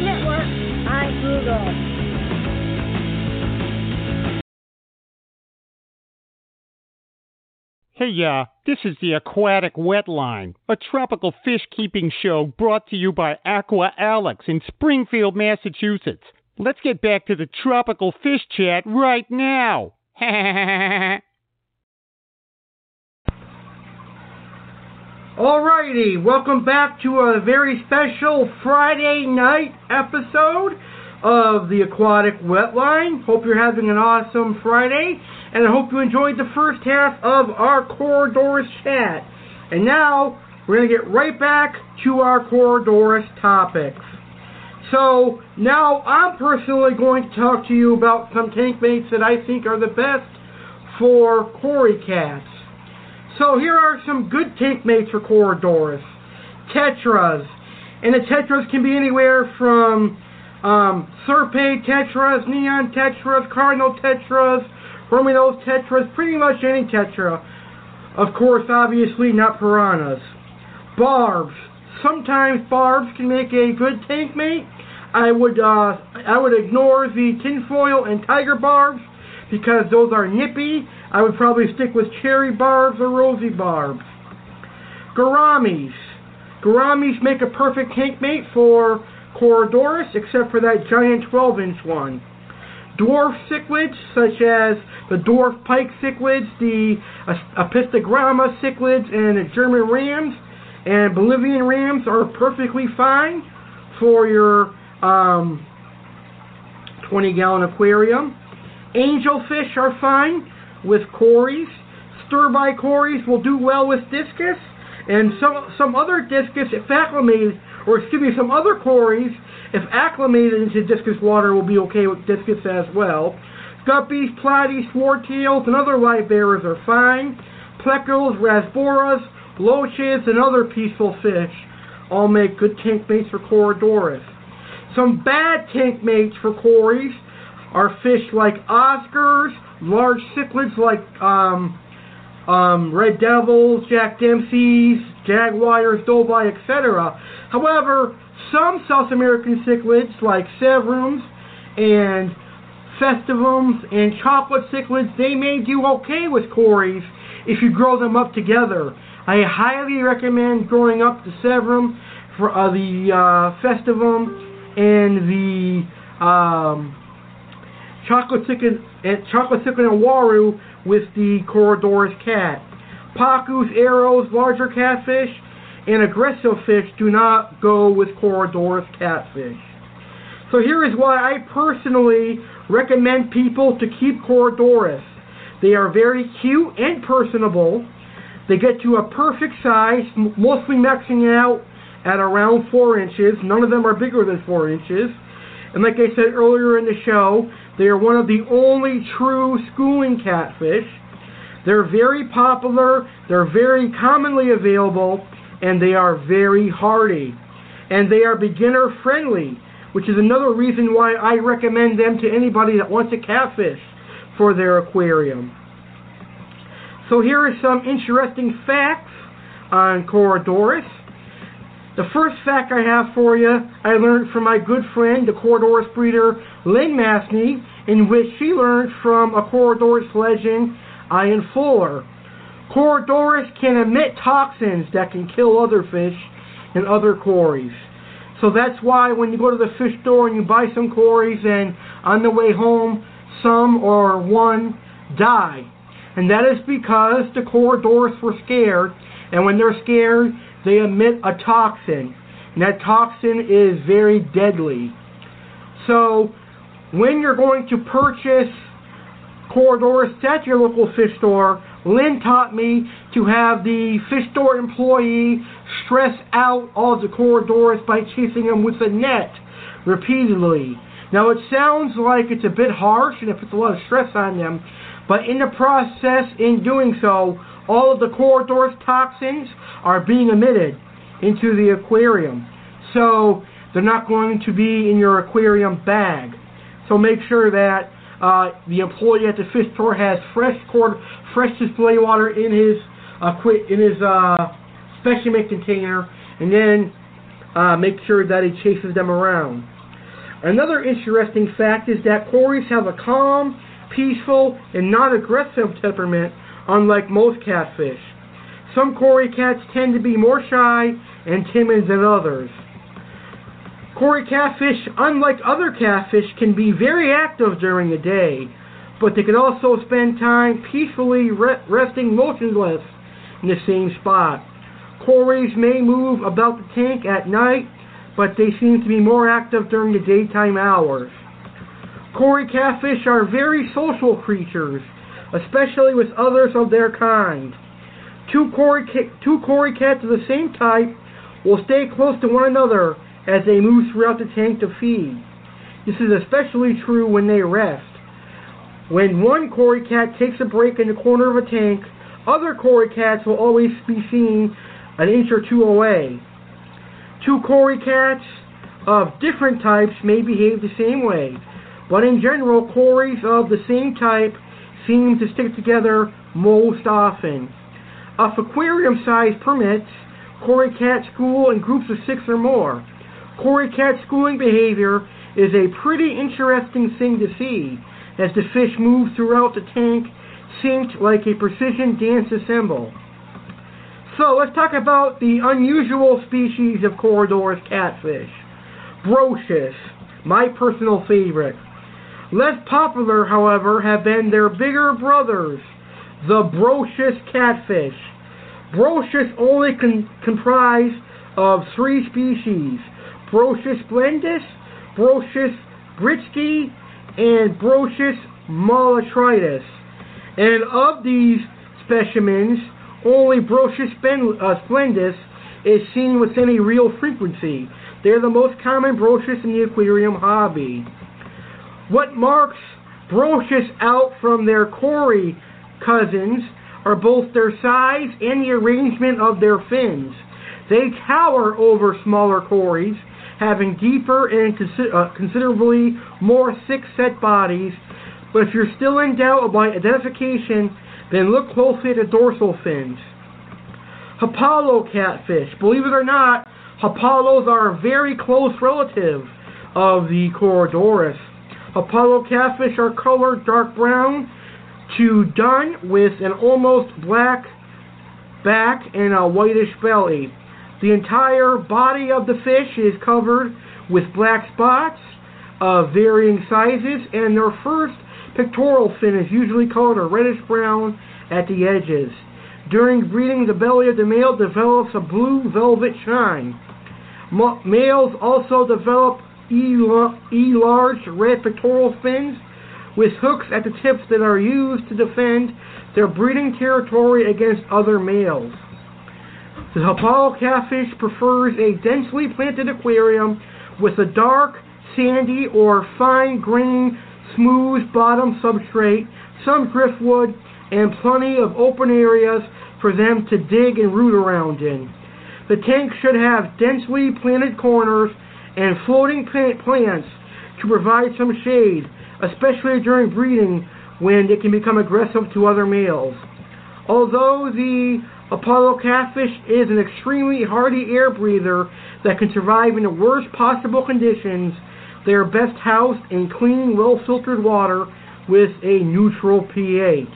Network on Google. Hey, uh, this is the Aquatic Wetline, a tropical fish keeping show brought to you by Aqua Alex in Springfield, Massachusetts. Let's get back to the tropical fish chat right now. (laughs) Alrighty, welcome back to a very special Friday night episode of the Aquatic Wetline. Hope you're having an awesome Friday, and I hope you enjoyed the first half of our Corydoras chat. And now, we're going to get right back to our Corydoras topics. So, now I'm personally going to talk to you about some tank mates that I think are the best for Cory cats. So here are some good tank mates for Corydoras. Tetras. And the Tetras can be anywhere from um, Tetras, Neon Tetras, Cardinal Tetras, Romeo's Tetras, pretty much any Tetra. Of course, obviously not Piranhas. Barbs. Sometimes barbs can make a good tank mate. I would uh, I would ignore the tinfoil and tiger barbs because those are nippy. I would probably stick with cherry barbs or rosy barbs. Gouramis. Gouramis make a perfect tank mate for Corydoras, except for that giant 12-inch one. Dwarf cichlids, such as the dwarf pike cichlids, the Apistogramma cichlids, and the German rams and Bolivian rams are perfectly fine for your um, 20-gallon aquarium. Angelfish are fine with cories. Sterbai cories will do well with discus, and some some other discus, if acclimated, or excuse me, some other cories, if acclimated into discus water, will be okay with discus as well. Guppies, platies, swordtails, and other live bearers are fine. Plecos, rasboras, loaches, and other peaceful fish all make good tank mates for Corydoras. Some bad tank mates for cories are fish like Oscars, large cichlids like um, um, red devils, jack dempseys, jaguars, dovii, etc. However, some South American cichlids like severums and festivums and chocolate cichlids, they may do okay with cories if you grow them up together. I highly recommend growing up the severum, for uh, the uh, festivum, and the um, chocolate Chicken and chocolate cichlid and uaru with the Corydoras cat. Pacus, arrows, larger catfish, and aggressive fish do not go with Corydoras catfish. So here is why I personally recommend people to keep Corydoras. They are very cute and personable. They get to a perfect size, mostly maxing out at around 4 inches. None of them are bigger than 4 inches. And like I said earlier in the show, they are one of the only true schooling catfish. They're very popular, they're very commonly available, and they are very hardy. And they are beginner friendly, which is another reason why I recommend them to anybody that wants a catfish for their aquarium. So here are some interesting facts on Corydoras. The first fact I have for you, I learned from my good friend, the Corydoras breeder, Lynn Mathney, in which she learned from a Corydoras legend, Ian Fuller. Corydoras can emit toxins that can kill other fish and other cories. So that's why when you go to the fish store and you buy some cories and on the way home some or one die. and that is because the Corydoras were scared, and when they're scared, they emit a toxin, and that toxin is very deadly. So, when you're going to purchase Corydoras at your local fish store, Lynn taught me to have the fish store employee stress out all the Corydoras by chasing them with a net repeatedly. Now, it sounds like it's a bit harsh and it puts a lot of stress on them, but in the process, in doing so, all of the Corydoras' toxins are being emitted into the aquarium. So, they're not going to be in your aquarium bag. So make sure that uh, the employee at the fish store has fresh cord, fresh display water in his uh, in his uh, specimen container, and then uh, make sure that he chases them around. Another interesting fact is that cories have a calm, peaceful, and non-aggressive temperament, unlike most catfish. Some cory cats tend to be more shy and timid than others. Cory catfish, unlike other catfish, can be very active during the day, but they can also spend time peacefully re- resting motionless in the same spot. Cories may move about the tank at night, but they seem to be more active during the daytime hours. Cory catfish are very social creatures, especially with others of their kind. Two ca- two cory cats of the same type will stay close to one another as they move throughout the tank to feed. This is especially true when they rest. When one cory cat takes a break in the corner of a tank, other cory cats will always be seen an inch or two away. Two cory cats of different types may behave the same way, but in general, cories of the same type seem to stick together most often. If aquarium size permits, cory cat school in groups of six or more. Cory cat schooling behavior is a pretty interesting thing to see as the fish move throughout the tank synced like a precision dance assemble. So let's talk about the unusual species of Corydoras catfish. Brochis, my personal favorite. Less popular, however, have been their bigger brothers, the Brochis catfish. Brochis only con- comprise of three species, Brochis splendus, Brochis britskii, and Brochis molotropus. And of these specimens, only Brochis uh, splendus is seen with any real frequency. They're the most common Brochis in the aquarium hobby. What marks Brochis out from their cory cousins are both their size and the arrangement of their fins. They tower over smaller cories, having deeper and consi- uh, considerably more thick-set bodies. But if you're still in doubt about identification, then look closely at the dorsal fins. Hoplo catfish. Believe it or not, Hoplos are a very close relative of the Corydoras. Hoplo catfish are colored dark brown to dun with an almost black back and a whitish belly. The entire body of the fish is covered with black spots of varying sizes, and their first pectoral fin is usually colored a reddish brown at the edges. During breeding, the belly of the male develops a blue velvet shine. Males also develop E-large red pectoral fins with hooks at the tips that are used to defend their breeding territory against other males. The Hoplo catfish prefers a densely planted aquarium with a dark, sandy, or fine grained, smooth bottom substrate, some driftwood, and plenty of open areas for them to dig and root around in. The tank should have densely planted corners and floating plants to provide some shade, especially during breeding when it can become aggressive to other males. Although the Hoplo catfish is an extremely hardy air breather that can survive in the worst possible conditions. They are best housed in clean, well filtered water with a neutral pH.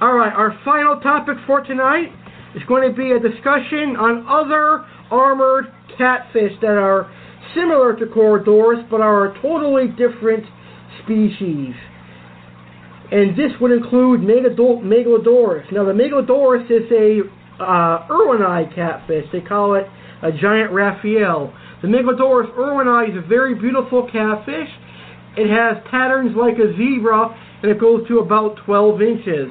Alright, our final topic for tonight is going to be a discussion on other armored catfish that are similar to Corydoras but are a totally different species. and this would include Megalodoras. Now, the Megalodoras is a uh, Irwini catfish. They call it a giant Raphael. The Megalodoras irwini is a very beautiful catfish. It has patterns like a zebra, and it goes to about 12 inches.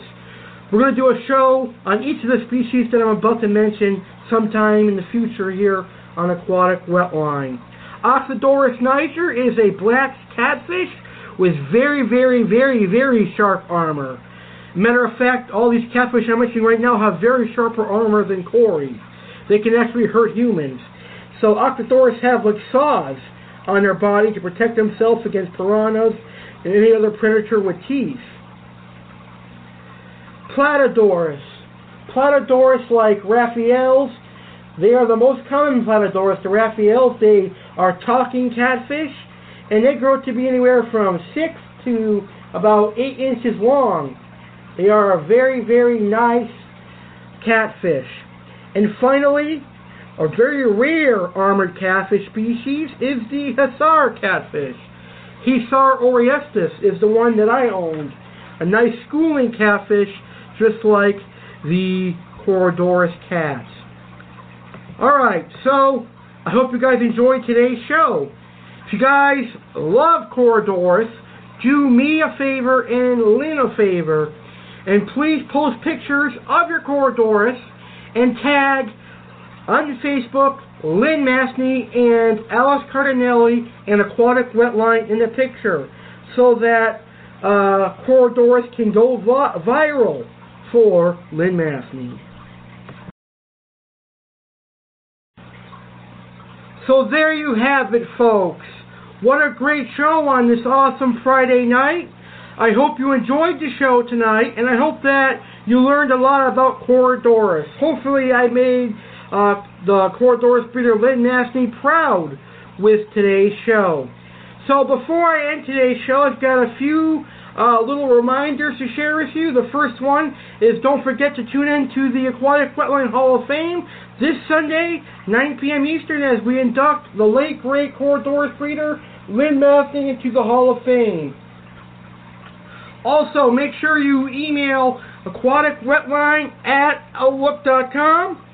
We're going to do a show on each of the species that I'm about to mention sometime in the future here on Aquatic Wetline. Oxydoras niger is a black catfish with very, very, very, very sharp armor. Matter of fact, all these catfish I'm mentioning right now have very sharper armor than cories. They can actually hurt humans. So Octothoris have like saws on their body to protect themselves against piranhas and any other predator with teeth. Platydoras. Platydoras like Raphaels, they are the most common Platydoras. The Raphaels, they are talking catfish, and they grow to be anywhere from 6 to about 8 inches long. They are a very, very nice catfish. And finally, a very rare armored catfish species is the Hassar catfish. Hassar orestis is the one that I owned. A nice schooling catfish, just like the Corydoras cat. Alright, so I hope you guys enjoyed today's show. If you guys love Corydoras, do me a favor and Lynn a favor, and please post pictures of your Corydoras and tag on Facebook Lynn Mathney and Alex Cardinale and Aquatic Wetline in the picture so that uh, Corydoras can go vi- viral for Lynn Mathney. So there you have it, folks. What a great show on this awesome Friday night. I hope you enjoyed the show tonight, and I hope that you learned a lot about Corydoras. Hopefully, I made uh, the Corydoras breeder Lynn Mathney proud with today's show. So before I end today's show, I've got a few uh, little reminders to share with you. The first one is don't forget to tune in to the Aquatic Wetline Hall of Fame this Sunday, 9 p.m. Eastern, as we induct the late great Corydoras breeder Lynn Mathney into the Hall of Fame. Also, make sure you email aquaticwetline at outlook.com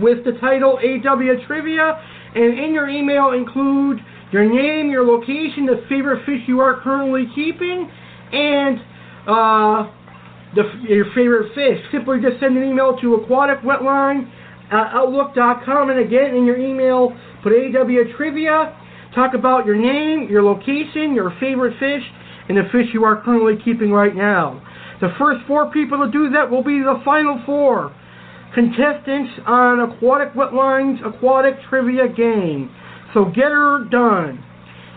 with the title AW Trivia, and in your email include your name, your location, the favorite fish you are currently keeping, and uh, the, your favorite fish. Simply just send an email to aquaticwetline at and again, in your email, put AW Trivia. Talk about your name, your location, your favorite fish, and the fish you are currently keeping right now. The first four people to do that will be the final four contestants on Aquatic Wetline's Aquatic Trivia game. So get her done.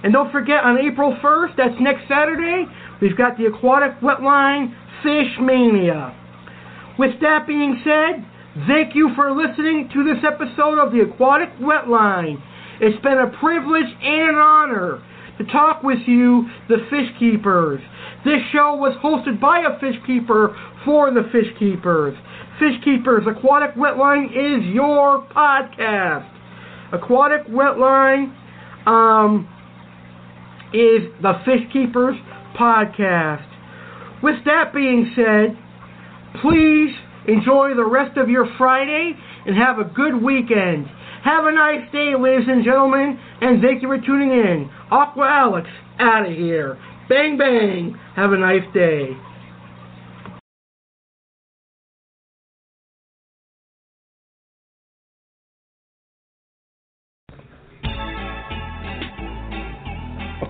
And don't forget, on April 1st, that's next Saturday, we've got the Aquatic Wetline Fish Mania. With that being said, thank you for listening to this episode of the Aquatic Wetline. It's been a privilege and an honor to talk with you, the fish keepers. This show was hosted by a fish keeper for the fish keepers. Fish Keepers Aquatic Wetline is your podcast. Aquatic Wetline um, is the Fish Keepers podcast. With that being said, please enjoy the rest of your Friday and have a good weekend. Have a nice day, ladies and gentlemen, and thank you for tuning in. Aqua Alex, out of here. Bang, bang. Have a nice day.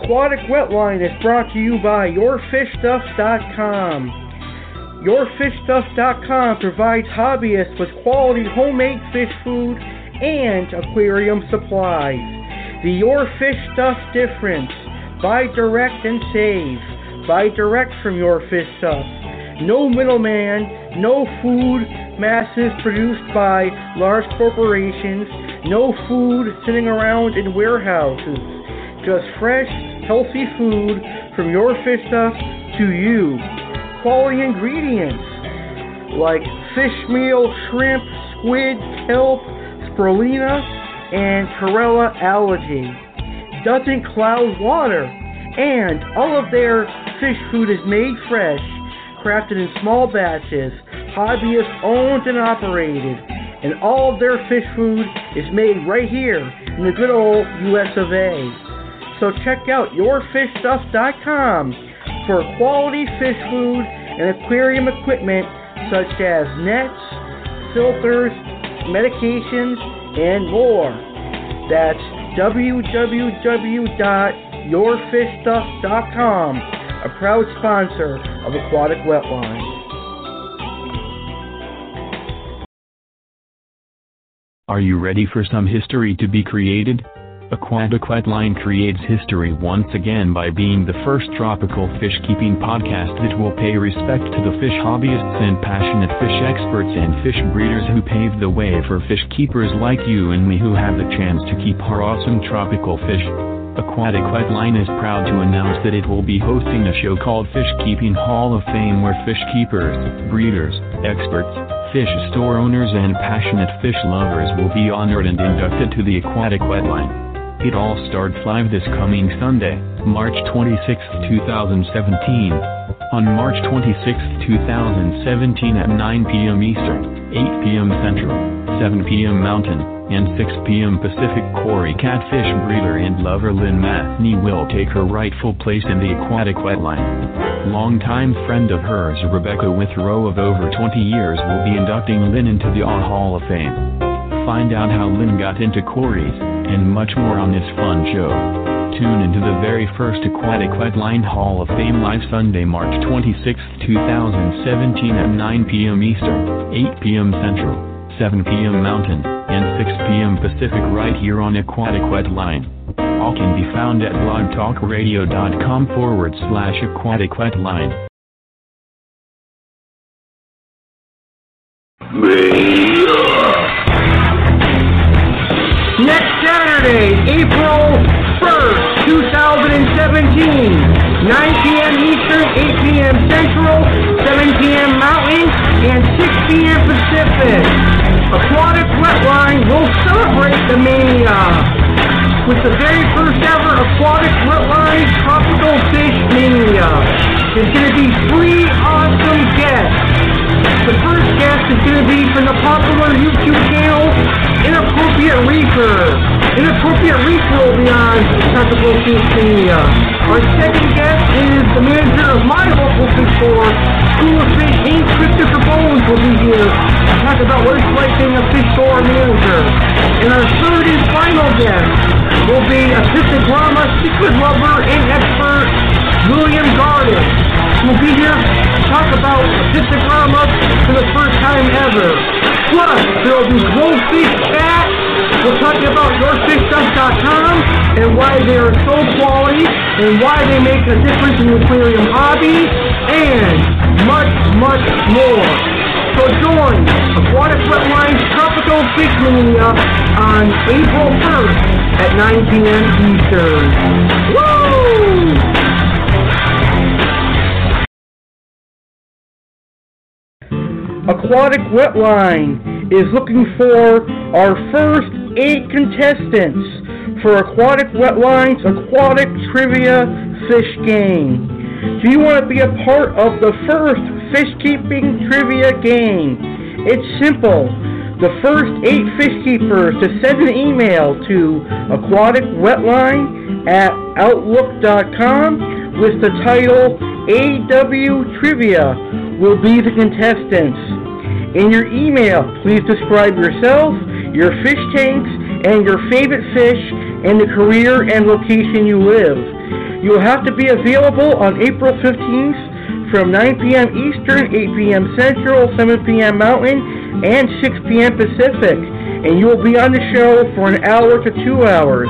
Aquatic Wetline is brought to you by YourFishStuff.com. YourFishStuff.com provides hobbyists with quality homemade fish food and aquarium supplies. The Your Fish Stuff difference. Buy direct and save. Buy direct from Your Fish Stuff. No middleman, no food masses produced by large corporations, no food sitting around in warehouses. Just fresh, healthy food from your fish stuff to you. Quality ingredients like fish meal, shrimp, squid, kelp, spirulina, and chlorella algae. Doesn't cloud water. And all of their fish food is made fresh, crafted in small batches, hobbyist owned and operated, and all of their fish food is made right here in the good old US of A. So check out yourfishstuff.com for quality fish food and aquarium equipment such as nets, filters, medications, and more. That's www.yourfishstuff.com, a proud sponsor of Aquatic Wetline. Are you ready for some history to be created? Aquatic Wetline creates history once again by being the first tropical fish keeping podcast that will pay respect to the fish hobbyists and passionate fish experts and fish breeders who paved the way for fish keepers like you and me who have the chance to keep our awesome tropical fish. Aquatic Wetline is proud to announce that it will be hosting a show called Fish Keeping Hall of Fame where fish keepers, breeders, experts, fish store owners and passionate fish lovers will be honored and inducted to the Aquatic Wetline. It all starts live this coming Sunday, March 26, 2017. On March 26, 2017 at 9 p.m. Eastern, 8 p.m. Central, 7 p.m. Mountain, and 6 p.m. Pacific Cory catfish breeder and lover Lynn Mathney will take her rightful place in the aquatic wetline. Longtime friend of hers Rebecca Withrow of over 20 years will be inducting Lynn into the AW Hall of Fame. Find out how Lynn got into cories, and much more on this fun show. Tune into the very first Aquatic Wetline Hall of Fame live Sunday, March 26, 2017 at 9 p.m. Eastern, 8 p.m. Central, 7 p.m. Mountain, and 6 p.m. Pacific right here on Aquatic Wetline. All can be found at blogtalkradio.com forward slash aquatic wetline. Next Saturday, April 1st, 2017, 9 p.m. Eastern, 8 p.m. Central, 7 p.m. Mountain, and 6 p.m. Pacific. Aquatic Wetline will celebrate the mania with the very first ever Aquatic Wetline Tropical Fish Mania. There's going to be three awesome guests. The first guest is going to be from the popular YouTube channel Inappropriate Reefer. Inappropriate Reefer will be on Fish Mania. Our second guest is the manager of my local fish store, School of Fish Inc. Christopher Bones will be here to talk about what it's like being a fish store manager. And our third and final guest will be Apistogramma secret lover and expert William Garden. We'll be here to talk about Apistogramma for the first time ever. Plus, there will be Goldfish Chat. We'll talk about yourfishstuff.com and why they are so quality and why they make a difference in the aquarium hobby and much, much more. So join Aquatic Wetline's Tropical Fish Mania on April 1st at 9 p.m. Eastern. Woo! Aquatic Wetline is looking for our first eight contestants for Aquatic Wetline's Aquatic Trivia Fish Game. Do you want to be a part of the first fish keeping trivia game? It's simple. The first eight fish keepers to send an email to aquaticwetline at outlook.com with the title AW Trivia will be the contestants. In your email, please describe yourself, your fish tanks, and your favorite fish, and the career and location you live. You will have to be available on April 15th from 9 p.m. Eastern, 8 p.m. Central, 7 p.m. Mountain, and 6 p.m. Pacific. And you will be on the show for an hour to two hours.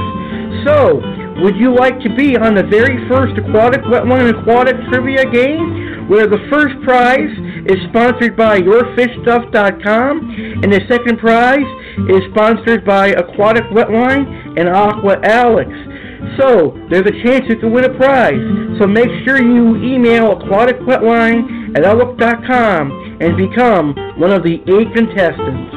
So, would you like to be on the very first Aquatic Wetline Aquatic Trivia game, where the first prize is sponsored by YourFishStuff.com, and the second prize is sponsored by Aquatic Wetline and Aqua Alex. So, there's a chance you can win a prize. So make sure you email Aquatic Wetline at Outlook.com and become one of the eight contestants.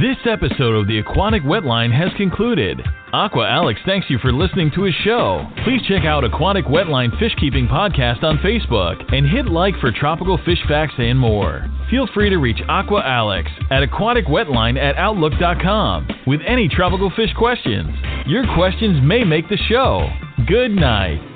This episode of the Aquatic Wetline has concluded. Aqua Alex thanks you for listening to his show. Please check out Aquatic Wetline Fish Keeping Podcast on Facebook and hit like for tropical fish facts and more. Feel free to reach Aqua Alex at aquaticwetline at outlook.com with any tropical fish questions. Your questions may make the show. Good night.